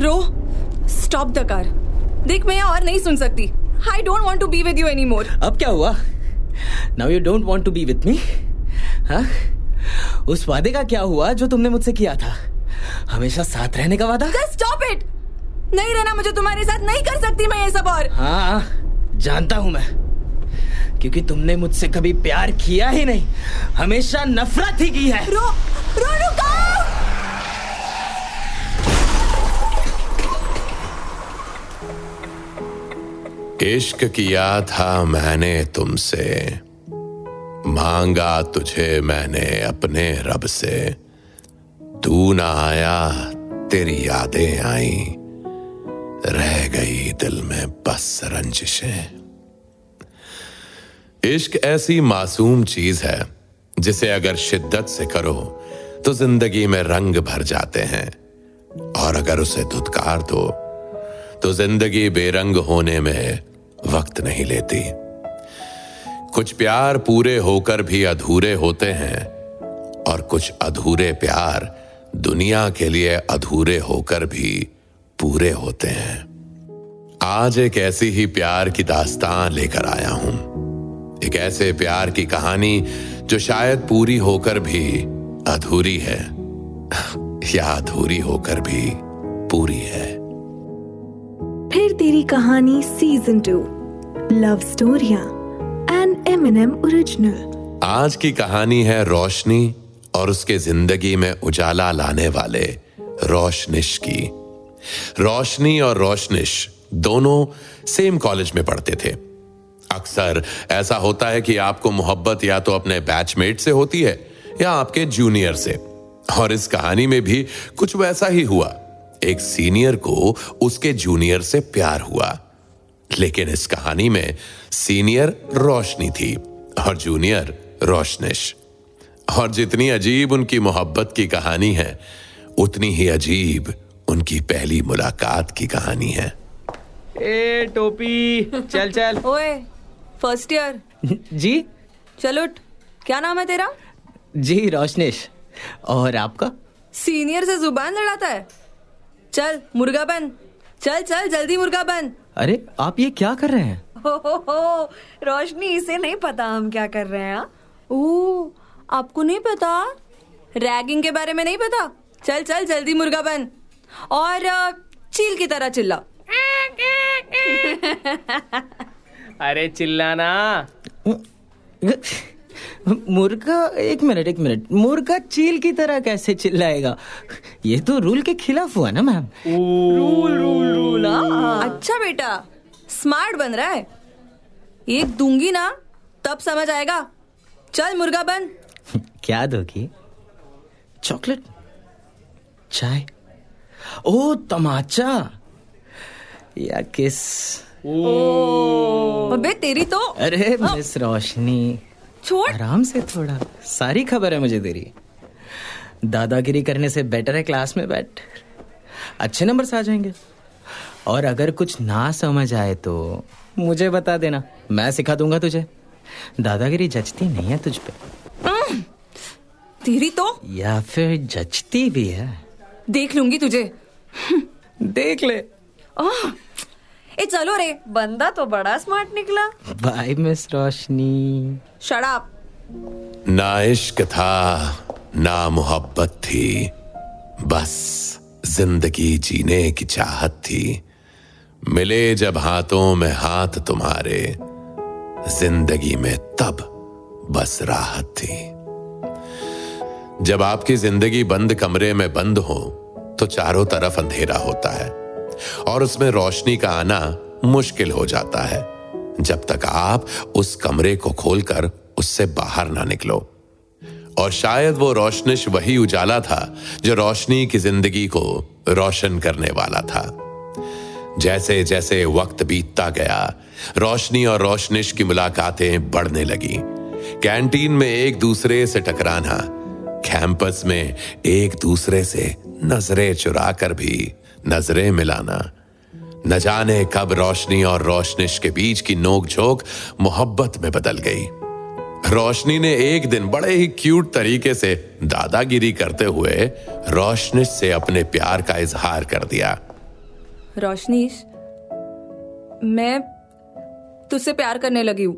Row. Stop the car देख मैं और नहीं सुन सकती। I don't want to be with you anymore अब क्या हुआ? Now you don't want to be with me हाँ उस वादे का क्या हुआ जो तुमने मुझसे किया था? हमेशा साथ रहने का वादा? स्टॉप इट नहीं रहना मुझे तुम्हारे साथ नहीं कर सकती मैं ये सब और। हाँ जानता हूँ मैं। क्योंकि तुमने मुझसे कभी प्यार किया ही नहीं। हमेशा नफरत ही की है। रो रो रुको! इश्क किया था मैंने तुमसे। मांगा तुझे मैंने अपने रब से। तू ना आया, तेरी यादें आई। रह गई दिल में बस रंजिशें। इश्क ऐसी मासूम चीज़ है, जिसे अगर शिद्दत से करो तो ज़िंदगी में रंग भर जाते हैं। और अगर उसे धुतकार दो तो ज़िंदगी बेरंग होने में वक्त नहीं लेती। कुछ प्यार पूरे होकर भी अधूरे होते हैं और कुछ अधूरे प्यार दुनिया के लिए अधूरे होकर भी पूरे होते हैं। आज एक ऐसी ही प्यार की दास्तान लेकर आया हूँ। एक ऐसे प्यार की कहानी जो शायद पूरी होकर भी अधूरी है। या अधूरी होकर भी पूरी है। तेरी कहानी season two love स्टोरिया N M N M original आज की कहानी है रोशनी और उसके ज़िंदगी में उजाला लाने वाले रोशनिश की। रोशनी और रोशनिश दोनों सेम कॉलेज में पढ़ते थे। अक्सर ऐसा होता है कि आपको मोहब्बत या तो अपने बैचमेट से होती है या आपके जूनियर से। और इस कहानी में भी कुछ वैसा ही हुआ। एक सीनियर को उसके जूनियर से प्यार हुआ। लेकिन इस कहानी में सीनियर रोशनी थी और जूनियर रोशनिश। और जितनी अजीब उनकी मोहब्बत की कहानी है उतनी ही अजीब उनकी पहली मुलाकात की कहानी है। ए टोपी चल चल। ओए फ़र्स्ट ईयर जी? चल उठ। क्या नाम है तेरा? जी रोशनिश। और आपका? सीनियर से ज़ुबान लड़ाता है? चल मुर्गा बन। चल चल जल्दी मुर्गा बन। अरे आप ये क्या कर रहे हैं? हो हो हो रोशनी इसे नहीं पता हम क्या कर रहे हैं हाँ? ओ आपको नहीं पता? रैगिंग के बारे में नहीं पता? चल चल जल्दी मुर्गा बन। और चील की तरह चिल्ला। अरे चिल्लाना। मुर्गा एक मिनट एक मिनट। मुर्गा चील की तरह कैसे चिल्लाएगा? ये तो रूल के खिलाफ हुआ ना मैम। रूल रूल रूल अच्छा बेटा स्मार्ट बन रहा है। एक दूँगी ना तब समझ आएगा। चल मुर्गा बन। क्या दोगी? चॉकलेट? चाय? ओ तमाचा। या किस? ओ। अबे तेरी तो अरे मिस रोशनी। छोड़। आराम से थोड़ा। सारी खबर है मुझे तेरी। दादागिरी करने से बेटर है क्लास में बैठ। अच्छे नंबर से आ जाएँगे। और अगर कुछ ना समझ आए तो मुझे बता देना। मैं सिखा दूँगा तुझे। दादागिरी जचती नहीं है तुझ पे। तेरी तो। या फिर जचती भी है। देख लूँगी तुझे। देख ले। आह, ए चलो रे बंदा तो बड़ा स्मार्ट निकला। बाय मिस रोशनी शराब ना इश्क था ना मोहब्बत थी बस ज़िंदगी जीने की चाहत थी। मिले जब हाथों में हाथ तुम्हारे ज़िंदगी में तब बस राहत थी। जब आपकी ज़िंदगी बंद कमरे में बंद हो तो चारों तरफ़ अंधेरा होता है। और उसमें रोशनी का आना मुश्किल हो जाता है। जब तक आप उस कमरे को खोलकर उससे बाहर ना निकलो। और शायद वो रोशनिश वही उजाला था जो रोशनी की ज़िंदगी को रोशन करने वाला था। जैसे जैसे वक्त बीतता गया, रोशनी और रोशनिश की मुलाकातें बढ़ने लगी। कैंटीन में एक दूसरे से टकराना, कैंपस में एक दूसरे से नज़रें चुराकर भी नज़रें मिलाना। न जाने कब रोशनी और रोशनिश के बीच की नोकझोंक मोहब्बत में बदल गई। रोशनी ने एक दिन बड़े ही क्यूट तरीके से दादागिरी करते हुए रोशनिश से अपने प्यार का इजहार कर दिया। रोशनीश, मैं तुझसे प्यार करने लगी हूँ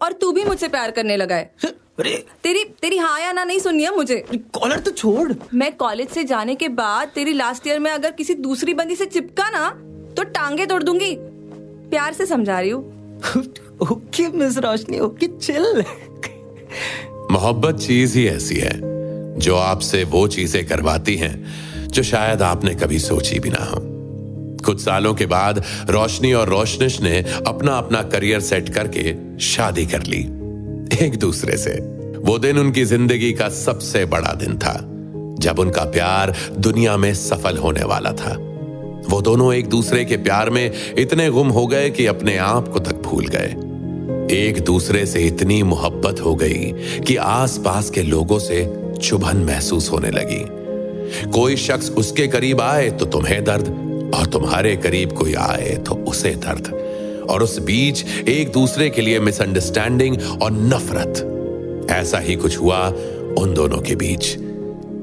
और तू भी मुझसे प्यार करने लगा है। अरे। तेरी तेरी हाँ या ना नहीं सुननी है मुझे। कॉलर तो छोड़। मैं कॉलेज से जाने के बाद तेरी लास्ट ईयर में अगर किसी दूसरी बंदी से चिपका ना तो टांगे तोड़ दूँगी। प्यार से समझा रही हूँ। Okay miss Roshni okay chill मोहब्बत चीज़ ही ऐसी है जो आपसे वो चीज़ें करवाती हैं जो शायद आपने कभी सोची भी ना हो। कुछ सालों के बाद रोशनी और रोशनिश ने अपना अपना करियर सेट करके शादी कर ली। एक दूसरे से। वो दिन उनकी ज़िंदगी का सबसे बड़ा दिन था, जब उनका प्यार दुनिया में सफल होने वाला था। वो दोनों एक दूसरे के प्यार में इतने गुम हो गए कि अपने आप को तक भूल गए। एक दूसरे से इतनी मोहब्बत हो गई कि आसपास के लोगों से चुभन महसूस होने लगी। कोई शख्स उसके करीब आए तो तुम्हें दर्द, और तुम्हारे करीब कोई आए तो उसे दर्द। और उस बीच एक दूसरे के लिए मिसअंडरस्टैंडिंग और नफरत। ऐसा ही कुछ हुआ उन दोनों के बीच।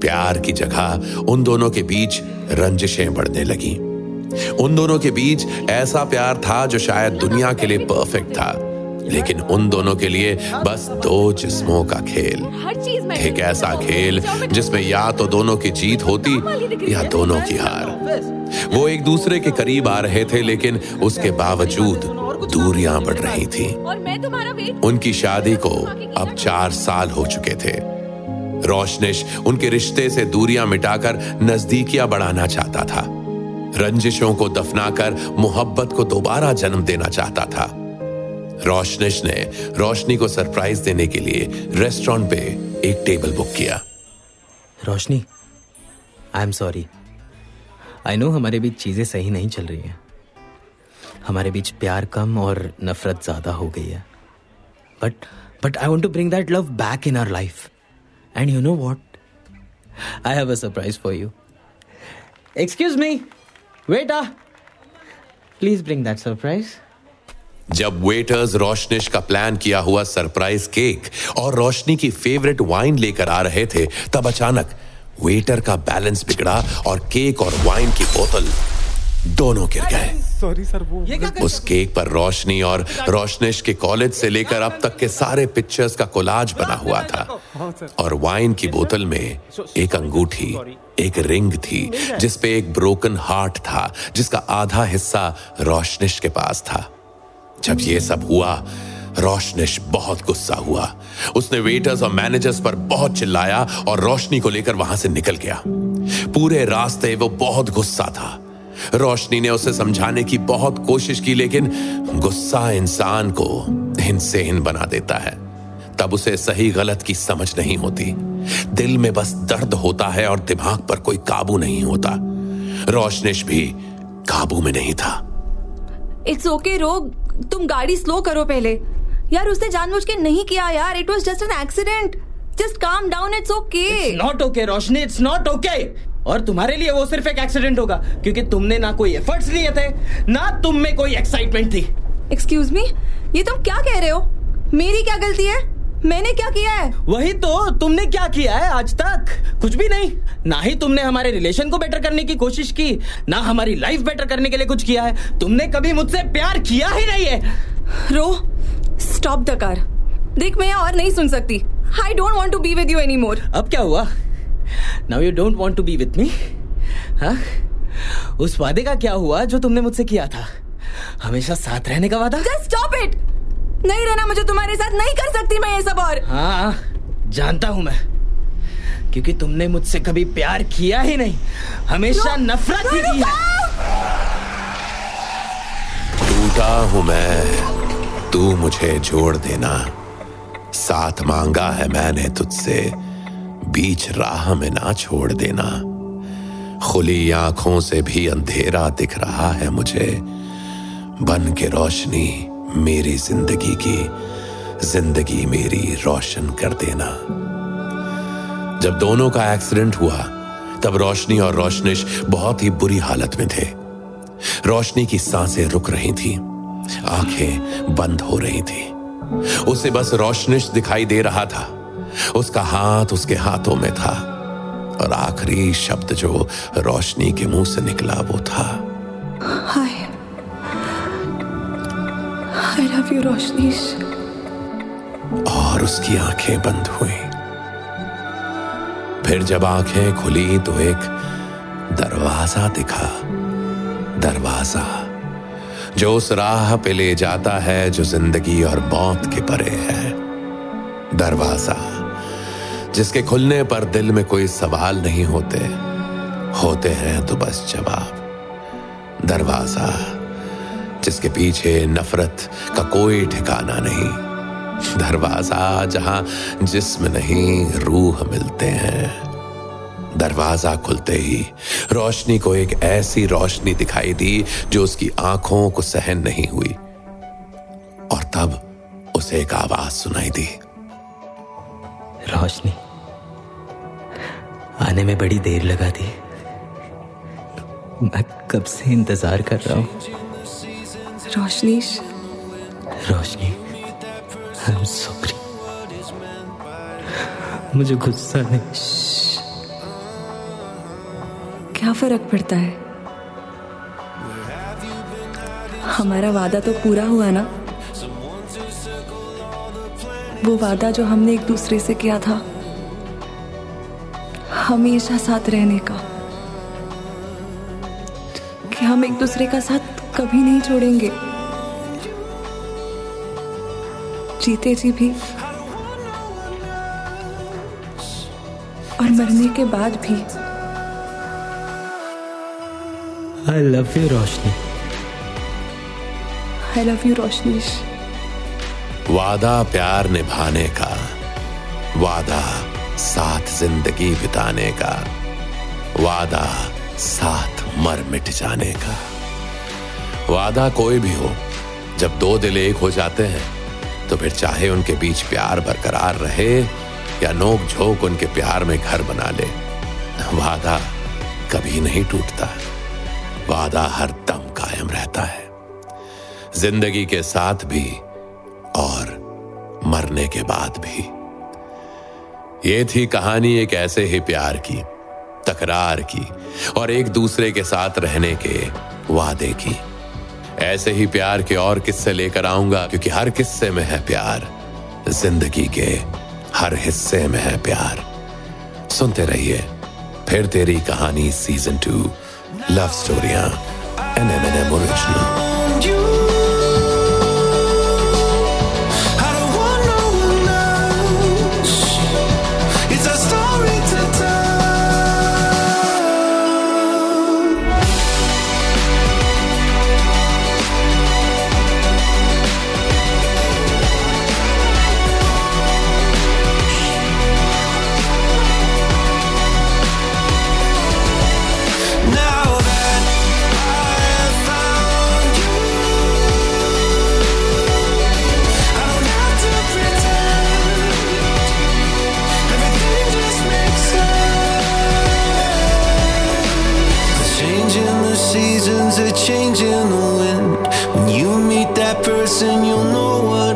प्यार की जगह उन दोनों के बीच रंजिशें बढ़ने लगी। उन दोनों के बीच ऐसा प्यार था जो शायद दुनिया के लिए परफेक्ट था। लेकिन उन दोनों के लिए बस दो जिस्मों का खेल। एक ऐसा खेल जिसमें या तो दोनों की जीत होती या दोनों की हार। वो एक दूसरे के करीब आ रहे थे लेकिन उसके बावजूद दूरियाँ बढ़ रही थी। उनकी शादी को अब चार साल हो चुके थे। रोशनिश उनके रिश्ते से दूरियाँ मिटाकर नजदीकियाँ बढ़ाना चाहता था। रंजिशों को दफनाकर मोहब्बत को दोबारा जन्म देना चाहता था। रोशनिश ने रोशनी को सरप्राइज़ देने के लिए रेस्टोरेंट पे एक टेबल बुक किया। Roshni I am sorry I know हमारे बीच चीज़ें सही नहीं चल रही हैं। हमारे बीच प्यार कम और नफरत ज़्यादा हो गई है। But but I want to bring that love back in our life and you know what I have a surprise for you excuse me waiter please bring that surprise जब वेटर्स रोशनिश का प्लान किया हुआ surprise cake और रोशनी की favourite wine लेकर आ रहे थे, तब अचानक वेटर का बैलेंस बिगड़ा और केक और वाइन की बोतल दोनों गिर गए। सॉरी सर वो उस केक पर रोशनी और रोशनिश के कॉलेज से लेकर अब तक के सारे पिक्चर्स का कोलाज बना हुआ था। और वाइन की बोतल में एक अंगूठी एक रिंग थी जिसपे एक ब्रोकन हार्ट था जिसका आधा हिस्सा रोशनिश के पास था। जब ये सब हुआ रोशनिश बहुत गुस्सा हुआ। उसने वेटर्स और मैनेजर्स पर बहुत चिल्लाया और रोशनी को लेकर वहाँ से निकल गया। पूरे रास्ते वो बहुत गुस्सा था। रोशनी ने उसे समझाने की बहुत कोशिश की, लेकिन गुस्सा इंसान को हिंसेहीन बना देता है। तब उसे सही गलत की समझ नहीं होती। दिल में बस दर्द होता है और दिमाग पर कोई काबू नहीं होता। रोशनिश भी काबू में नहीं था। इट्स ओके रोग। तुम गाड़ी स्लो करो पहले। यार उसने जानबूझ के नहीं किया यार। It was just an accident just calm down it's okay not okay Roshni it's not okay और तुम्हारे लिए वो सिर्फ़ एक एक्सीडेंट होगा क्योंकि तुमने ना कोई एफर्ट्स लिए थे ना तुम में कोई एक्साइटमेंट थी। एक्सक्यूज मी ये तुम क्या कह रहे हो? मेरी क्या गलती है? मैंने क्या किया है? वही तो तुमने क्या किया है आज तक? कुछ भी नहीं। ना ही तुमने हमारे रिलेशन को बेटर करने की कोशिश की ना हमारी लाइफ बेटर करने के लिए कुछ किया है। तुमने कभी मुझसे प्यार किया ही नहीं है। रो स्टॉप द कार देख मैं और नहीं सुन सकती। I don't want to be with you anymore अब क्या हुआ? Now you don't want to be with me हाँ उस वादे का क्या हुआ जो तुमने मुझसे किया था? हमेशा साथ रहने का वादा? जस्ट स्टॉप इट नहीं रहना मुझे तुम्हारे साथ नहीं कर सकती मैं ये सब और। हाँ जानता हूँ मैं। क्योंकि तुमने मुझसे कभी प्यार किया ही नहीं। हमेशा नफरत ही की है। टूटा हूँ मैं। तू मुझे जोड़ देना। साथ मांगा है मैंने तुझसे। बीच राह में ना छोड़ देना। खुली आँखों से भी अंधेरा दिख रहा है मुझे। बन के रोशनी मेरी ज़िंदगी की। ज़िंदगी मेरी रोशन कर देना। जब दोनों का एक्सीडेंट हुआ, तब रोशनी और रोशनिश बहुत ही बुरी हालत में थे। रोशनी की साँसें रुक रही थी। आँखें बंद हो रही थी। उसे बस रोशनिश दिखाई दे रहा था। उसका हाथ उसके हाथों में था। और आखिरी शब्द जो रोशनी के मुँह से निकला वो था। हाय आई लव यू रोशनीश और उसकी आँखें बंद हुई। फिर जब आँखें खुली तो एक दरवाज़ा दिखा। दरवाज़ा। जो उस राह पे ले जाता है, जो ज़िंदगी और मौत के परे है। दरवाज़ा, जिसके खुलने पर दिल में कोई सवाल नहीं होते होते हैं तो बस जवाब। दरवाज़ा, जिसके पीछे नफरत का कोई ठिकाना नहीं। दरवाज़ा, जहाँ जिस्म नहीं, रूह मिलते हैं। दरवाज़ा खुलते ही रोशनी को एक ऐसी रोशनी दिखाई दी जो उसकी आँखों को सहन नहीं हुई। और तब उसे एक आवाज़ सुनाई दी। रोशनी आने में बड़ी देर लगा दी। मैं कब से इंतज़ार कर रहा हूँ? रोशनी रोशनी सॉरी मुझे गुस्सा नहीं। क्या फ़र्क पड़ता है। हमारा वादा तो पूरा हुआ ना? वो वादा जो हमने एक दूसरे से किया था, हमेशा साथ रहने का। कि हम एक दूसरे का साथ कभी नहीं छोड़ेंगे। जीते जी भी और मरने के बाद भी I love you Roshni I love you Roshnish वादा प्यार निभाने का वादा साथ ज़िंदगी बिताने का वादा साथ मर मिट जाने का। वादा कोई भी हो जब दो दिल एक हो जाते हैं तो फिर चाहे उनके बीच प्यार बरकरार रहे या नोक झोंक उनके प्यार में घर बना ले वादा कभी नहीं टूटता। वादा हर दम कायम रहता है। ज़िंदगी के साथ भी और मरने के बाद भी। ये थी कहानी एक ऐसे ही प्यार की, तकरार की और एक दूसरे के साथ रहने के वादे की। ऐसे ही प्यार के और किस्से लेकर आऊँगा क्योंकि हर किस्से में है प्यार। ज़िंदगी के हर हिस्से में है प्यार। सुनते रहिए फिर तेरी कहानी season two love स्टोरियाँ N M N M original seasons, are changing the wind. When you meet that person, you'll know what